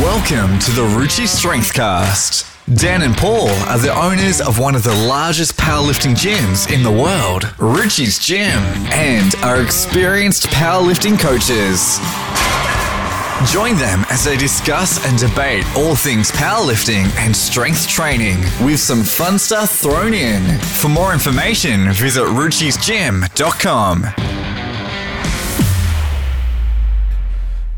Welcome to the Ruchi Strengthcast. Dan and Paul are the owners of one of the largest powerlifting gyms in the world, Ruchi's Gym, and are experienced powerlifting coaches. Join them as they discuss and debate all things powerlifting and strength training with some fun stuff thrown in. For more information, visit ruchisgym.com.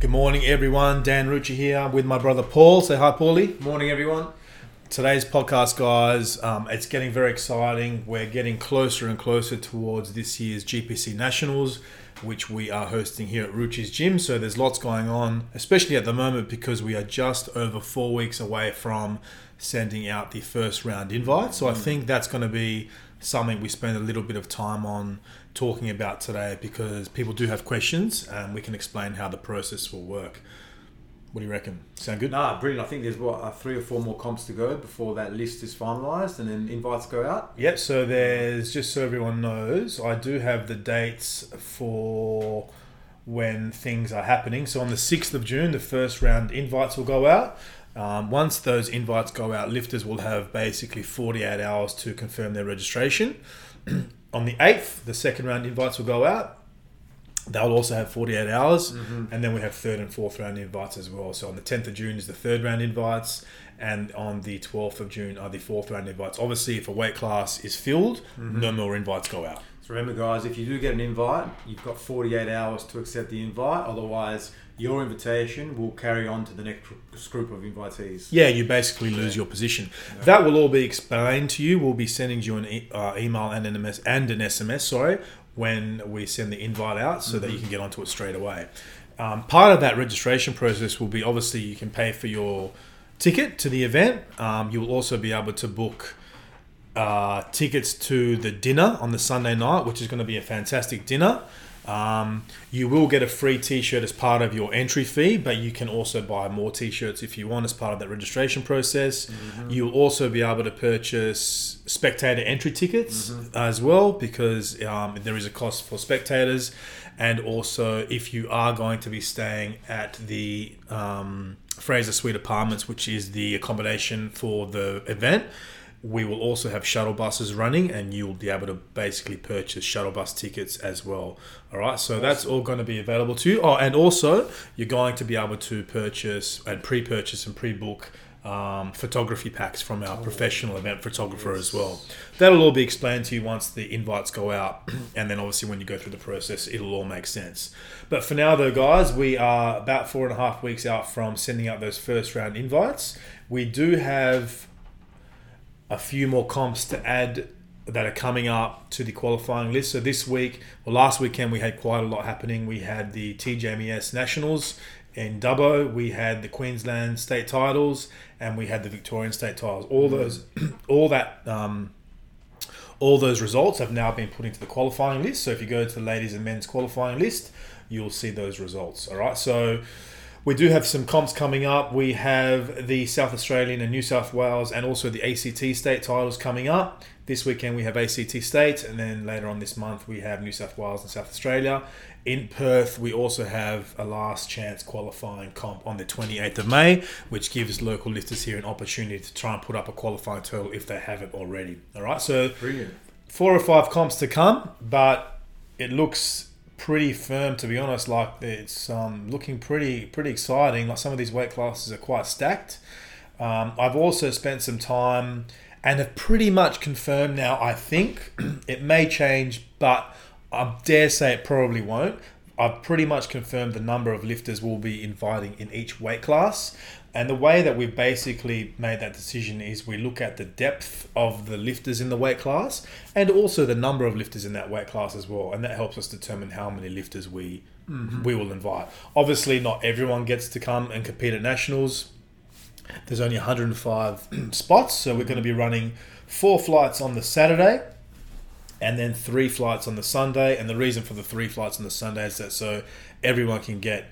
Good morning, everyone. Dan Ruchi here with my brother Paul. Say hi, Paulie. Morning, everyone. Today's podcast, guys, um, it's getting very exciting. We're getting closer and closer towards this year's GPC Nationals, which we are hosting here at Ruchi's Gym. So there's lots going on, especially at the moment because we are just over four weeks away from sending out the first round invite. So I think that's going to be something we spend a little bit of time on talking about today because people do have questions and we can explain how the process will work. What do you reckon? Sound good? Nah, brilliant. I think there's what uh, three or four more comps to go before that list is finalised and then invites go out. Yep, so there's just so everyone knows, I do have the dates for when things are happening. So on the 6th of June, the first round invites will go out. Um, once those invites go out, lifters will have basically 48 hours to confirm their registration. on the 8th, the second round invites will go out. They'll also have 48 hours, mm-hmm. and then we have third and fourth round invites as well. So on the 10th of June is the third round invites, and on the 12th of June are the fourth round invites. Obviously, if a weight class is filled, mm-hmm. no more invites go out. So remember, guys, if you do get an invite, you've got 48 hours to accept the invite. Otherwise, your invitation will carry on to the next group of invitees. Yeah, you basically lose your position. That will all be explained to you. We'll be sending you an e- uh, email and an MS and an SMS. Sorry, when we send the invite out, so that you can get onto it straight away. Um, part of that registration process will be obviously you can pay for your ticket to the event. Um, you will also be able to book uh, tickets to the dinner on the Sunday night, which is going to be a fantastic dinner. Um, you will get a free T-shirt as part of your entry fee, but you can also buy more T-shirts if you want as part of that registration process. You'll also be able to purchase spectator entry tickets as well because um, there is a cost for spectators, and also if you are going to be staying at the um, Fraser Suite Apartments, which is the accommodation for the event we will also have shuttle buses running and you'll be able to basically purchase shuttle bus tickets as well. All right so that's all going to be available to you. Oh and also you're going to be able to purchase and pre-purchase and pre-book um, photography packs from our professional event photographer as well. That'll all be explained to you once the invites go out and then obviously when you go through the process it'll all make sense. But for now though guys we are about four and a half weeks out from sending out those first round invites. We do have a few more comps to add that are coming up to the qualifying list. So this week, well, last weekend we had quite a lot happening. We had the TJMES Nationals in Dubbo, we had the Queensland state titles, and we had the Victorian state titles. All those, all that. Um, all those results have now been put into the qualifying list. So if you go to the ladies and men's qualifying list, you'll see those results. All right. So we do have some comps coming up. We have the South Australian and New South Wales and also the ACT state titles coming up. This weekend we have ACT state, and then later on this month we have New South Wales and South Australia. In Perth, we also have a last chance qualifying comp on the 28th of May, which gives local lifters here an opportunity to try and put up a qualifying total if they haven't already. All right, so Brilliant. four or five comps to come, but it looks pretty firm to be honest. Like it's um, looking pretty pretty exciting. Like some of these weight classes are quite stacked. Um, I've also spent some time and have pretty much confirmed now. I think it may change, but I dare say it probably won't. I've pretty much confirmed the number of lifters we'll be inviting in each weight class. And the way that we've basically made that decision is we look at the depth of the lifters in the weight class and also the number of lifters in that weight class as well. And that helps us determine how many lifters we mm-hmm. we will invite. Obviously, not everyone gets to come and compete at nationals. There's only 105 spots, so we're going to be running four flights on the Saturday and then three flights on the Sunday. And the reason for the three flights on the Sunday is that so everyone can get,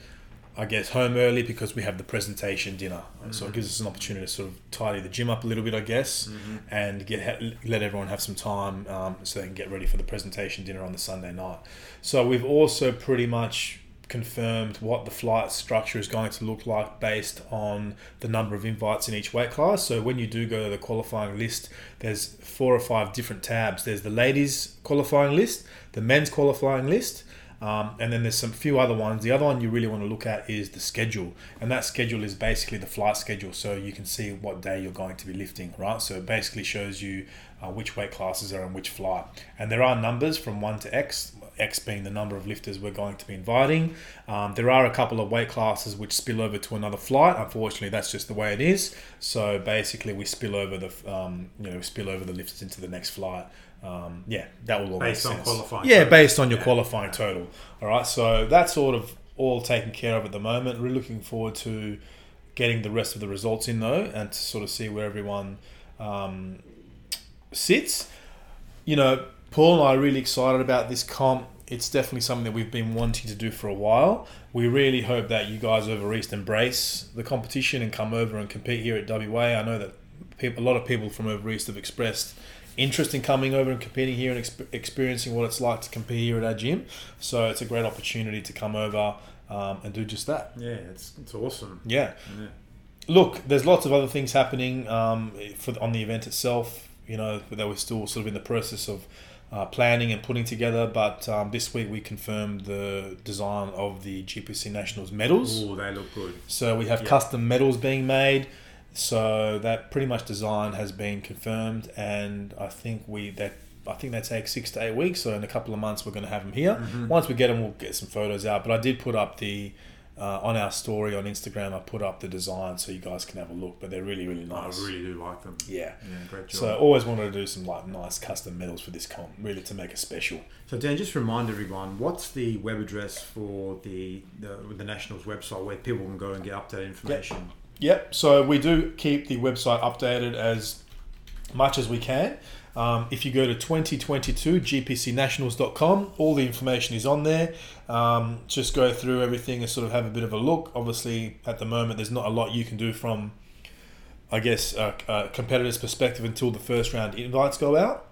I guess, home early because we have the presentation dinner. And So it gives us an opportunity to sort of tidy the gym up a little bit, I guess, and get let everyone have some time um, so they can get ready for the presentation dinner on the Sunday night. So we've also pretty much confirmed what the flight structure is going to look like based on the number of invites in each weight class. So when you do go to the qualifying list, there's four or five different tabs. There's the ladies qualifying list, the men's qualifying list, um, and then there's some few other ones. The other one you really want to look at is the schedule, and that schedule is basically the flight schedule, so you can see what day you're going to be lifting, right? So it basically shows you uh, which weight classes are on which flight, and there are numbers from one to X. X being the number of lifters we're going to be inviting. Um, there are a couple of weight classes which spill over to another flight. Unfortunately, that's just the way it is. So basically, we spill over the um, you know spill over the lifters into the next flight. Um, yeah, that will all Based on sense. qualifying Yeah, total. based on your Yeah. qualifying total. All right, so that's sort of all taken care of at the moment. We're looking forward to getting the rest of the results in though, and to sort of see where everyone um, sits. You know, Paul and I are really excited about this comp. It's definitely something that we've been wanting to do for a while. We really hope that you guys over East embrace the competition and come over and compete here at WA. I know that people, a lot of people from over East have expressed interest in coming over and competing here and exp- experiencing what it's like to compete here at our gym. So it's a great opportunity to come over um, and do just that. Yeah, it's, it's awesome. Yeah Yeah. look, there's lots of other things happening um, for on the event itself. You know that we're still sort of in the process of uh, planning and putting together. But um, this week we confirmed the design of the GPC Nationals medals. Oh, they look good. So we have Yeah. custom medals being made. So that pretty much design has been confirmed, and I think we that I think they take six to eight weeks. So in a couple of months we're going to have them here. Mm-hmm. Once we get them, we'll get some photos out. But I did put up the uh, on our story on Instagram. I put up the design so you guys can have a look. But they're really really nice. I really do like them. Yeah. Yeah, great job. So I always wanted to do some like nice custom medals for this comp, really to make it special. So Dan, just remind everyone, what's the web address for the the, the Nationals website where people can go and get updated information? Yep. So we do keep the website updated as much as we can. Um, if you go to 2022 gpcnationals.com, all the information is on there. Um, just go through everything and sort of have a bit of a look. Obviously, at the moment, there's not a lot you can do from, I guess, a, a competitor's perspective until the first round invites go out.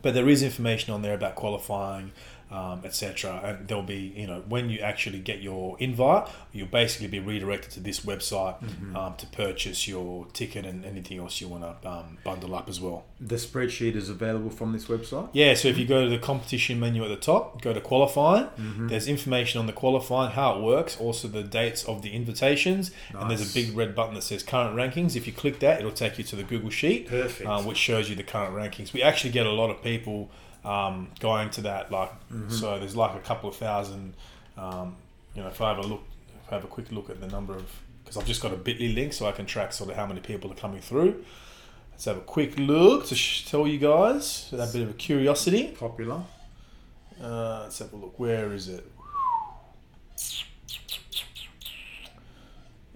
But there is information on there about qualifying, um, etc. And there'll be, you know, when you actually get your invite, you'll basically be redirected to this website um, to purchase your ticket and anything else you want to um, bundle up as well. The spreadsheet is available from this website. Yeah, so if you go to the competition menu at the top, go to qualifying. Mm-hmm. There's information on the qualifying, how it works, also the dates of the invitations, and there's a big red button that says current rankings. If you click that, it'll take you to the Google Sheet, Perfect. uh, which shows you the current rankings. We actually get a lot of people um, going to that, like Mm-hmm. so. There's like a couple of thousand. Um, you know, if I have a look, if I have a quick look at the number of, because I've just got a Bitly link, so I can track sort of how many people are coming through. Let's have a quick look to sh- tell you guys that bit of a curiosity. Popular. Uh, let's have a look. Where is it?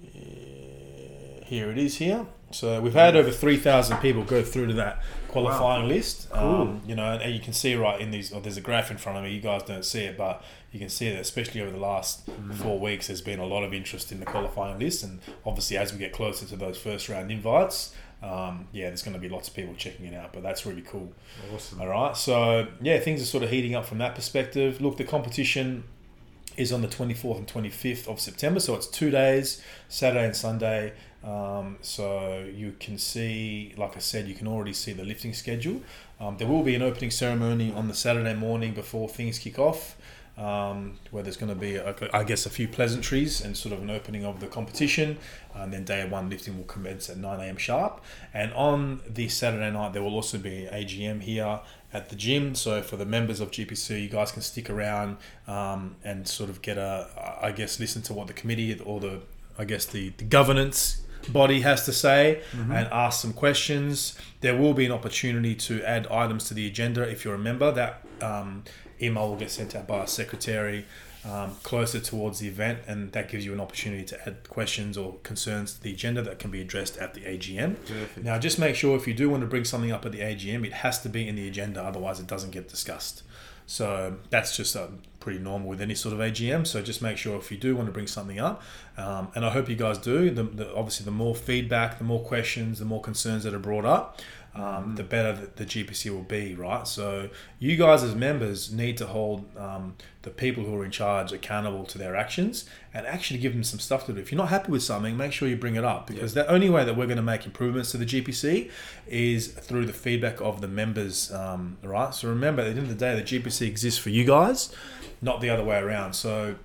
Yeah, Here it is. Here. So we've had over three thousand people go through to that qualifying list. Um, you know, and you can see right in these. Oh, there's a graph in front of me. You guys don't see it, but you can see that especially over the last four weeks, there's been a lot of interest in the qualifying list, and obviously as we get closer to those first round invites. Um, yeah, there's going to be lots of people checking it out, but that's really cool. Awesome. All right. So yeah, things are sort of heating up from that perspective. Look, the competition is on the 24th and 25th of September, so it's two days, Saturday and Sunday. Um, so you can see, like I said, you can already see the lifting schedule. Um, there will be an opening ceremony on the Saturday morning before things kick off. Um, where there's going to be, a- I guess, a few pleasantries and sort of an opening of the competition, and then day one lifting will commence at 9 a.m. sharp. And on the Saturday night, there will also be AGM here at the gym. So for the members of GPC, you guys can stick around um, and sort of get a, I guess, listen to what the committee or the, I guess, the, the governance body has to say and ask some questions. There will be an opportunity to add items to the agenda if you're a member. That um, email will get sent out by our secretary um, closer towards the event, and that gives you an opportunity to add questions or concerns to the agenda that can be addressed at the AGM. Perfect. Now, just make sure if you do want to bring something up at the AGM, it has to be in the agenda, otherwise, it doesn't get discussed. So that's just a pretty normal with any sort of AGM. So just make sure if you do want to bring something up, um, and I hope you guys do. The, the, obviously, the more feedback, the more questions, the more concerns that are brought up, um, the better the, the GPC will be, right? So you guys as members need to hold um, the people who are in charge accountable to their actions and actually give them some stuff to do. If you're not happy with something, make sure you bring it up because the only way that we're going to make improvements to the GPC is through the feedback of the members, um, right? So remember, at the end of the day, the GPC exists for you guys, not the other way around. So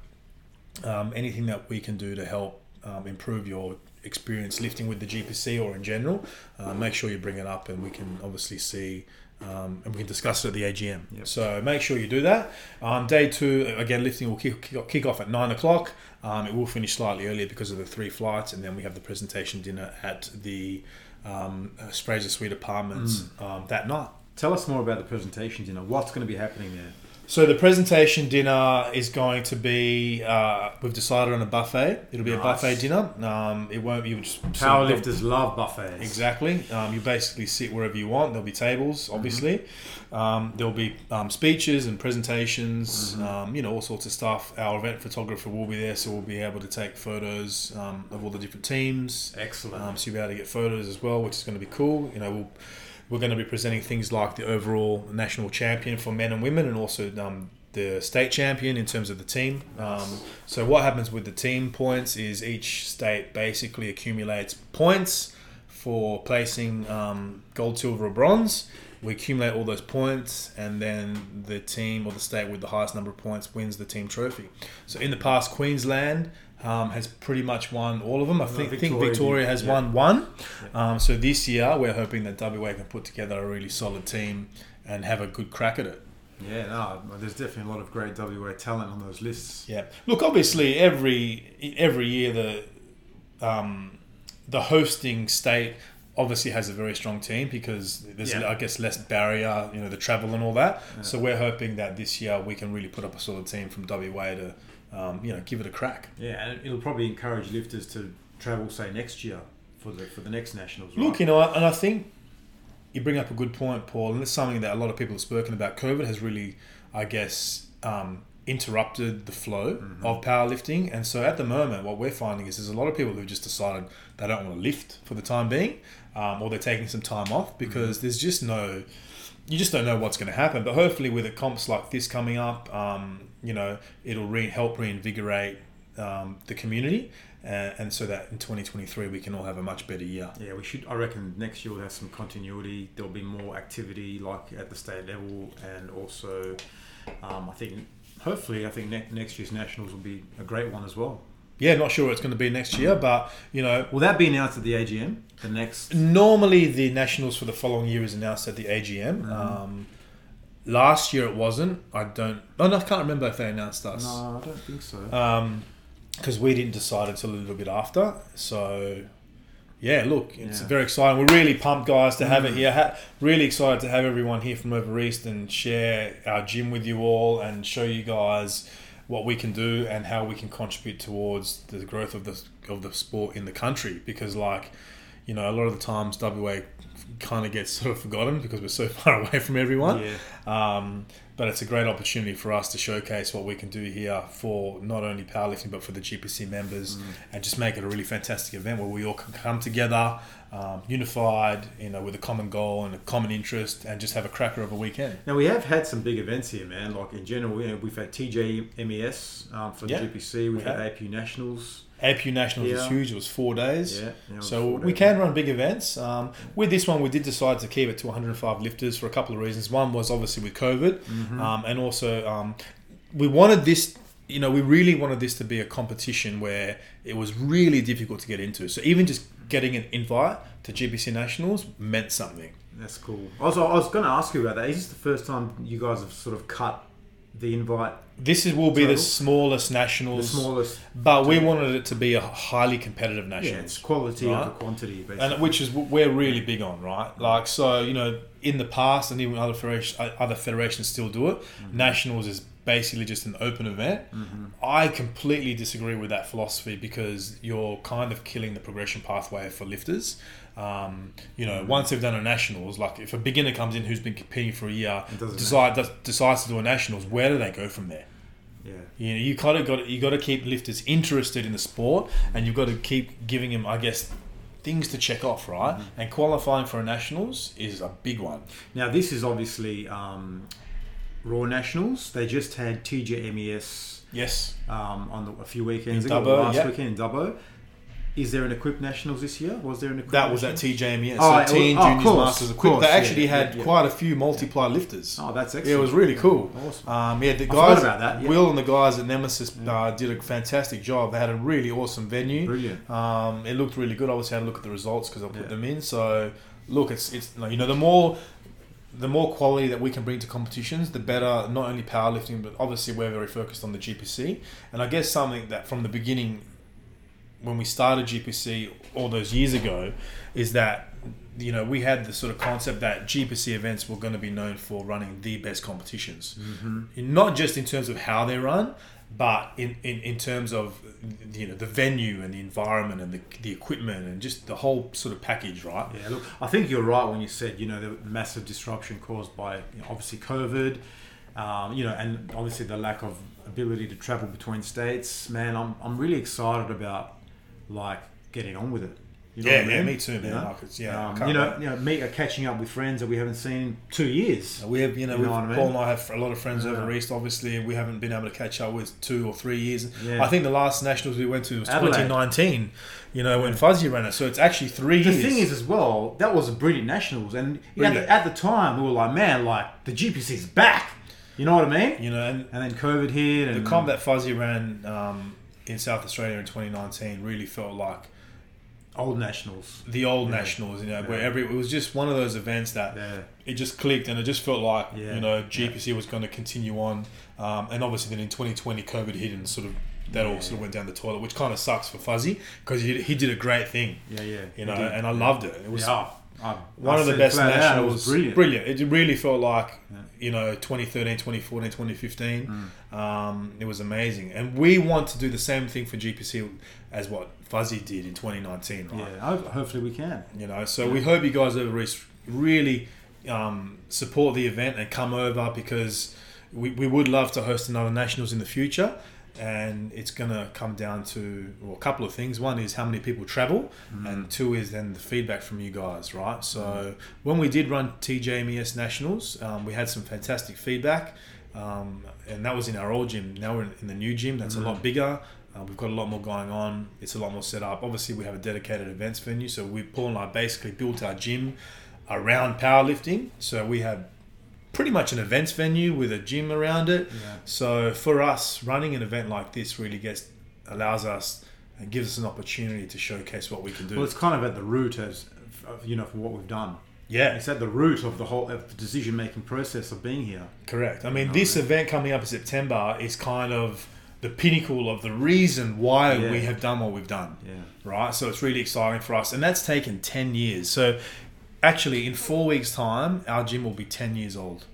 um, anything that we can do to help um, improve your experience lifting with the GPC or in general, uh, make sure you bring it up and we can obviously see um, and we can discuss it at the AGM. Yep. So make sure you do that. Um, day two, again, lifting will kick, kick, kick off at nine o'clock. Um, it will finish slightly earlier because of the three flights, and then we have the presentation dinner at the um, uh, Fraser Suite Apartments um, that night. Tell us more about the presentation dinner. What's going to be happening there? So the presentation dinner is going to be. Uh, we've decided on a buffet. It'll be a buffet dinner. Um, it won't. You just Powerlifters love buffets. Exactly. Um, you basically sit wherever you want. There'll be tables, Mm-hmm. obviously. Um, there'll be um, speeches and presentations. Mm-hmm. Um, you know, all sorts of stuff. Our event photographer will be there, so we'll be able to take photos um, of all the different teams. Excellent. Um, so you'll be able to get photos as well, which is going to be cool. You know, we'll, we're going to be presenting things like the overall national champion for men and women, and also um, the state champion in terms of the team. Um, so what happens with the team points is each state basically accumulates points for placing um, gold, silver, or bronze. We accumulate all those points, and then the team or the state with the highest number of points wins the team trophy. So in the past, Queensland um, has pretty much won all of them. I think, think Victoria Victoria has yeah. won one. Um, so this year, we're hoping that WA can put together a really solid team and have a good crack at it. yeah, no, there's definitely a lot of great WA talent on those lists. Yeah. Look, obviously, every every year the um, the hosting state obviously has a very strong team because there's Yeah. I guess less barrier, you know, the travel and all that. So we're hoping that this year we can really put up a solid team from WA to um, you know give it a crack. Yeah, and it'll probably encourage lifters to travel, say, next year for the for the next nationals. Right? Look, you know, and I think you bring up a good point, Paul, and it's something that a lot of people have spoken about. COVID has really, I guess, um, interrupted the flow of powerlifting, and so at the moment, what we're finding is there's a lot of people who've just decided they don't want to lift for the time being, um, or they're taking some time off because there's just no. You just don't know what's going to happen, but hopefully, with a comps like this coming up, um, you know, it'll re- help reinvigorate um, the community, uh, and so that in 2023 we can all have a much better year. Yeah, we should. I reckon next year we'll have some continuity. There'll be more activity, like at the state level, and also, um, I think, hopefully, I think ne- next year's nationals will be a great one as well. Yeah, not sure what it's going to be next year, but you know, Will that be announced at the AGM? The next. normally the nationals for the following year is announced at the AGM. Mm-hmm. Um, last year it wasn't. I don't. Oh, no, I can't remember if they announced us No, I don't think so. Um, because we didn't decide until a little bit after. So. Yeah, look, it's Yeah. very exciting. We're really pumped, guys, to have it mm. here. Ha- really excited to have everyone here from over east and share our gym with you all and show you guys what we can do and how we can contribute towards the growth of the of the sport in the country. Because, like, you know, a lot of the times WA kind of gets sort of forgotten because we're so far away from everyone. Yeah. Um, but it's a great opportunity for us to showcase what we can do here for not only powerlifting but for the GPC members, and just make it a really fantastic event where we all can come together, um, unified, you know, with a common goal and a common interest, and just have a cracker of a weekend. Now we have had some big events here, man. Like in general, you know, we've had TJMES um, for the Yeah, GPC. We've we had have. APU Nationals. APU Nationals is Yeah. huge. It was four days. Yeah, yeah, so four we days. can run big events. Um, with this one, we did decide to keep it to 105 lifters for a couple of reasons. One was obviously with COVID, Mm-hmm. um, and also um, we wanted this. You know, we really wanted this to be a competition where it was really difficult to get into. So even just getting an invite to GPC Nationals meant something. That's cool. Also, I was going to ask you about that. Is this the first time you guys have sort of cut the invite, This is, will be the Total? smallest the nationals, smallest? but we wanted it to be a highly competitive nationals. Yeah, it's quality right? over quantity, basically. and which is what we're really big on, right? Like, so you know, in the past, and even other federations, other federations still do it. Mm-hmm. Nationals is basically just an open event. Mm-hmm. I completely disagree with that philosophy because you're kind of killing the progression pathway for lifters. Um, you know, mm-hmm. once they've done a nationals, like if a beginner comes in who's been competing for a year, decide, decides to do a nationals, where do they go from there? Yeah. You know, you kind of got you got to keep lifters interested in the sport, and you've got to keep giving them, I guess, things to check off, right? Mm-hmm. And qualifying for a nationals is a big one. Now this is obviously um, Raw Nationals. They just had TJMES Yes, um, on the, a few weekends In ago, Dubbo, last yeah. weekend in Dubbo. Is there an Equip Nationals this year? Was there an Equip that was at Nationals? Oh, so it Teen was- oh, of Juniors course, Masters of equipped. course, They actually yeah, had yeah, quite a few multiply lifters. Oh, that's excellent. Yeah, it was really cool. Awesome. Um, yeah, the forgot guys, about that, yeah. Will and the guys at Nemesis uh, did a fantastic job. They had a really awesome venue. Brilliant. Um, it looked really good. I obviously had a look at the results because I put Yeah. them in. So, look, it's it's you know the more the more quality that we can bring to competitions, the better. Not only powerlifting, but obviously we're very focused on the GPC. And I guess something that from the beginning, when we started GPC all those years ago, is that you know we had the sort of concept that GPC events were going to be known for running the best competitions, Mm-hmm. not just in terms of how they run, but in, in, in terms of you know the venue and the environment and the, the equipment and just the whole sort of package, right? Yeah, look, I think you're right when you said you know the massive disruption caused by you know, obviously COVID, um, you know, and obviously the lack of ability to travel between states. Man, I'm, I'm really excited about like getting on with it. You Yeah, what I yeah, me too, man. You know? Like, it's- yeah, um, you know, you know, me uh, catching up with friends that we haven't seen in two years. We have, you know, You know we've- I mean? Paul and I have a lot of friends Yeah. over east. Obviously, we haven't been able to catch up with two or three years. Yeah. I think the last nationals we went to was Adelaide. 2019. You know, when Fuzzy ran it, so it's actually three The years. thing is, as well, that was a brilliant nationals, and yeah, at, Brilliant. the, at the time we were like, man, like the GPC's back. You know what I mean? you know, and And then COVID hit, and the comp that Fuzzy ran um, in South Australia in 2019 really felt like old nationals. the old Yeah. nationals. You know, where every it was just one of those events that Yeah. it just clicked and it just felt like Yeah. you know GPC was going to continue on. Um, and obviously, then in 2020, COVID hit and sort of that all sort of went down the toilet, which kind of sucks for Fuzzy because he, he did a great thing. Yeah, yeah. You know, and I loved it. It was yeah, I- one I of the best flat out, it nationals. was brilliant. brilliant. It really felt like, Yeah. you know, 2013, 2014, 2015. Mm. Um, it was amazing. And we want to do the same thing for GPC as what Fuzzy did in 2019, right? Yeah, hopefully we can. You know, so we hope you guys over really um, support the event and come over because we, we would love to host another nationals in the future. And it's going to come down to well, a couple of things. One is how many people travel, and two is then the feedback from you guys, right? So when we did run TJMES Nationals, um, we had some fantastic feedback, um, and that was in our old gym. Now we're in, the new gym that's a lot bigger. Uh, we've got a lot more going on. It's a lot more set up. Obviously, we have a dedicated events venue. So we, Paul and I, basically built our gym around powerlifting. So we have pretty much an events venue with a gym around it. Yeah. So for us, running an event like this really gets allows us and gives us an opportunity to showcase what we can do. Well, it's kind of at the root as of, you know for what we've done. yeah, It's at the root of the whole decision making process of being here. Correct. I mean, this man. event coming up in September is kind of the pinnacle of the reason why Yeah. we have done what we've done. Yeah. Right. So it's really exciting for us, and that's taken ten years. So actually, in four weeks' time, our gym will be ten years old.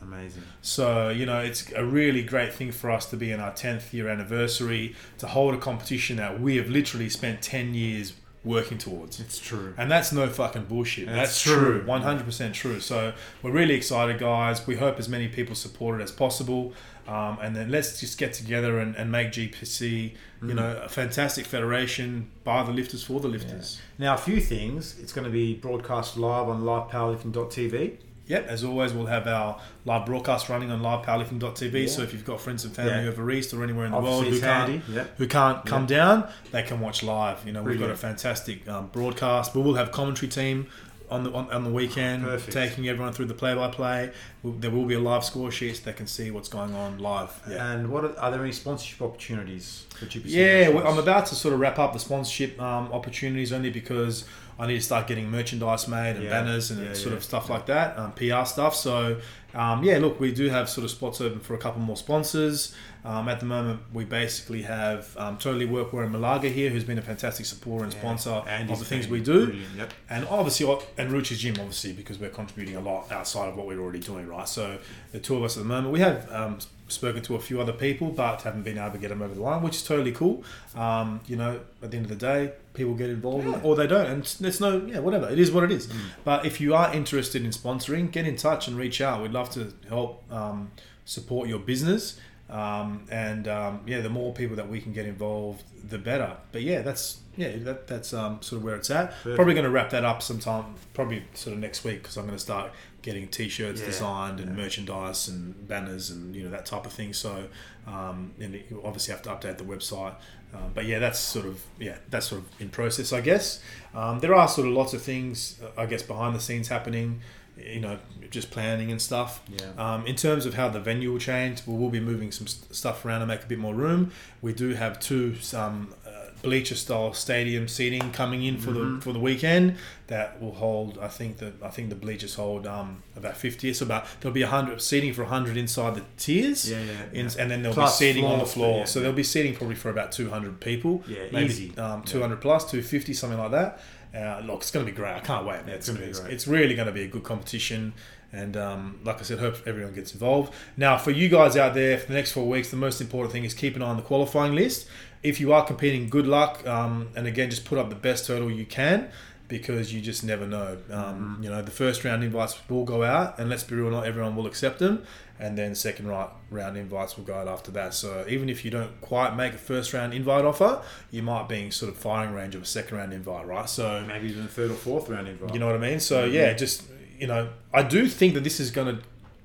Amazing. So, you know, it's a really great thing for us to be in our 10th year anniversary to hold a competition that we have literally spent 10 years working towards. It's true. And that's no fucking bullshit. That's That's, true. true. 100% true. So we're really excited, guys. We hope as many people support it as possible. Um, and then let's just get together and, and make GPC, you know, a fantastic federation by the lifters for the lifters. Now, a few things. It's going to be broadcast live on livepowerlifting.tv. Yep, as always, we'll have our live broadcast running on livepowerlifting.tv. Yeah. So if you've got friends and family Yeah. over east or anywhere in the Obviously, world who can't. Yep. who can't come down, they can watch live. You know, we've got a fantastic um, broadcast. We will have commentary team on the on, on the weekend, Perfect. taking everyone through the play-by-play. There will be a live score sheet so they can see what's going on live. Yeah. And what are, are there any sponsorship opportunities for GPC? Yeah, well, I'm about to sort of wrap up the sponsorship um, opportunities only because I need to start getting merchandise made and Yeah, banners and yeah, sort yeah. of stuff like that, um, PR stuff. So, um, yeah, look, we do have sort of spots open for a couple more sponsors. Um, at the moment, we basically have um, Totally Workwear and Malaga here, who's been a fantastic supporter and Yeah. sponsor And of the things we do. Yep. And obviously, and Ruchi's Gym, obviously, because we're contributing a lot outside of what we're already doing, right? So the two of us at the moment, we have um, spoken to a few other people, but haven't been able to get them over the line, which is totally cool. Um, you know, at the end of the day, people get involved Yeah. or they don't, and it's, it's no, yeah, whatever. It is what it is. But if you are interested in sponsoring, get in touch and reach out. We'd love to help um, support your business. Um, and um, yeah, the more people that we can get involved, the better. But yeah, that's yeah, that, that's um, sort of where it's at. Perfect. Probably going to wrap that up sometime, probably sort of next week, because I'm going to start getting t-shirts Yeah, designed and merchandise and banners and you know that type of thing. So, um, and you obviously have to update the website. Um, but yeah, that's sort of yeah, that's sort of in process, I guess. Um, there are sort of lots of things, I guess, behind the scenes happening. You know, just planning and stuff. Yeah. Um, in terms of how the venue will change, we will be moving some st- stuff around to make a bit more room. We do have two some uh, bleacher style stadium seating coming in for Mm-hmm. the for the weekend that will hold. I think that I think the bleachers hold um, about fifty. So about there'll be hundred seating for hundred inside the tiers. Yeah, yeah, In, yeah. And then there'll Plus be seating on the floor. yeah, so there'll be seating probably for about two hundred people. Yeah, maybe, easy. Um, two hundred plus, two fifty, something like that. Uh, look, it's going to be great. I can't wait. Yeah, it's gonna be it's, great. it's really going to be a good competition. And um, like I said, hope everyone gets involved. Now, for you guys out there, for the next four weeks, the most important thing is keep an eye on the qualifying list. If you are competing, good luck. Um, and again, just put up the best hurdle you can because you just never know. Um, Mm-hmm. You know, the first round invites will go out, and let's be real, not everyone will accept them. And then second round invites will go out after that. So even if you don't quite make a first round invite offer, you might be in sort of firing range of a second round invite, right? So Maybe even a third or fourth round invite. you know what I mean? So yeah, just you know, I do think that this is gonna.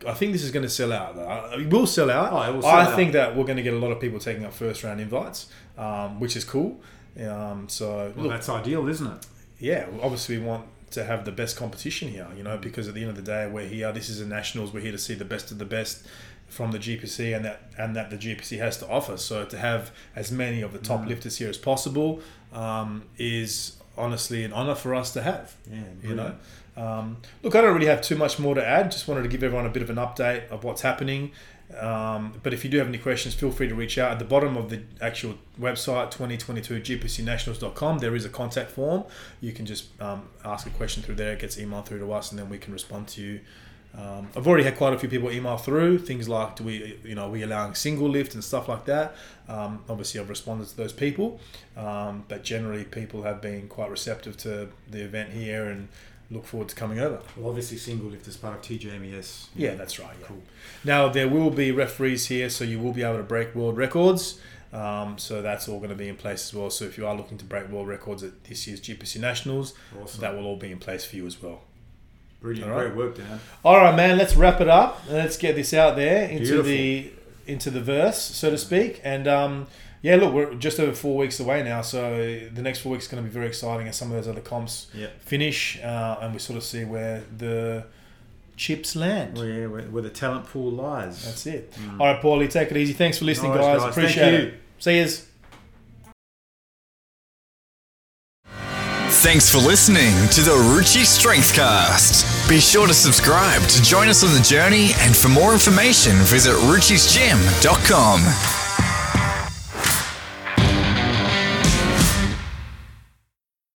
I think this is going to sell out. Though. It will sell out. Oh, it will sell I out. think that we're going to get a lot of people taking up first round invites, um, which is cool. Um, so well, look, that's ideal, isn't it? Yeah, obviously we want to have the best competition here, you know, because at the end of the day, we're here. This is a nationals. We're here to see the best of the best from the GPC and that and that the GPC has to offer. So to have as many of the top Mm. lifters here as possible um, is honestly an honor for us to have. Yeah, you know. Um, look, I don't really have too much more to add. Just wanted to give everyone a bit of an update of what's happening. Um, but if you do have any questions, feel free to reach out. At the bottom of the actual website, 2022gpcnationals.com, there is a contact form. You can just um, ask a question through there. It gets emailed through to us, and then we can respond to you. Um, I've already had quite a few people email through things like, do we, you know, are we allowing single lift and stuff like that? Um, obviously, I've responded to those people, um, but generally, people have been quite receptive to the event here and look forward to coming over. Well, obviously, single lift is part of TJMES. Yeah, that's right. Yeah. Cool. Now there will be referees here, so you will be able to break world records. Um, so that's all going to be in place as well. So if you are looking to break world records at this year's GPC Nationals, Awesome. that will all be in place for you as well. Brilliant. All right. Great work, Dan. All right, man. Let's wrap it up. Let's get this out there into Beautiful. the into the verse, so to speak. And um, yeah, look, we're just over four weeks away now, so the next four weeks is going to be very exciting as some of those other comps Yeah. finish, uh, and we sort of see where the chips land. Well, yeah, where, where the talent pool lies. That's it. All right, Paulie, take it easy. Thanks for listening, Mm. No worries, guys. guys. Thank Appreciate you. it. See yous. Thanks for listening to the Ruchi Strength Cast. Be sure to subscribe to join us on the journey, and for more information, visit ruchisgym.com.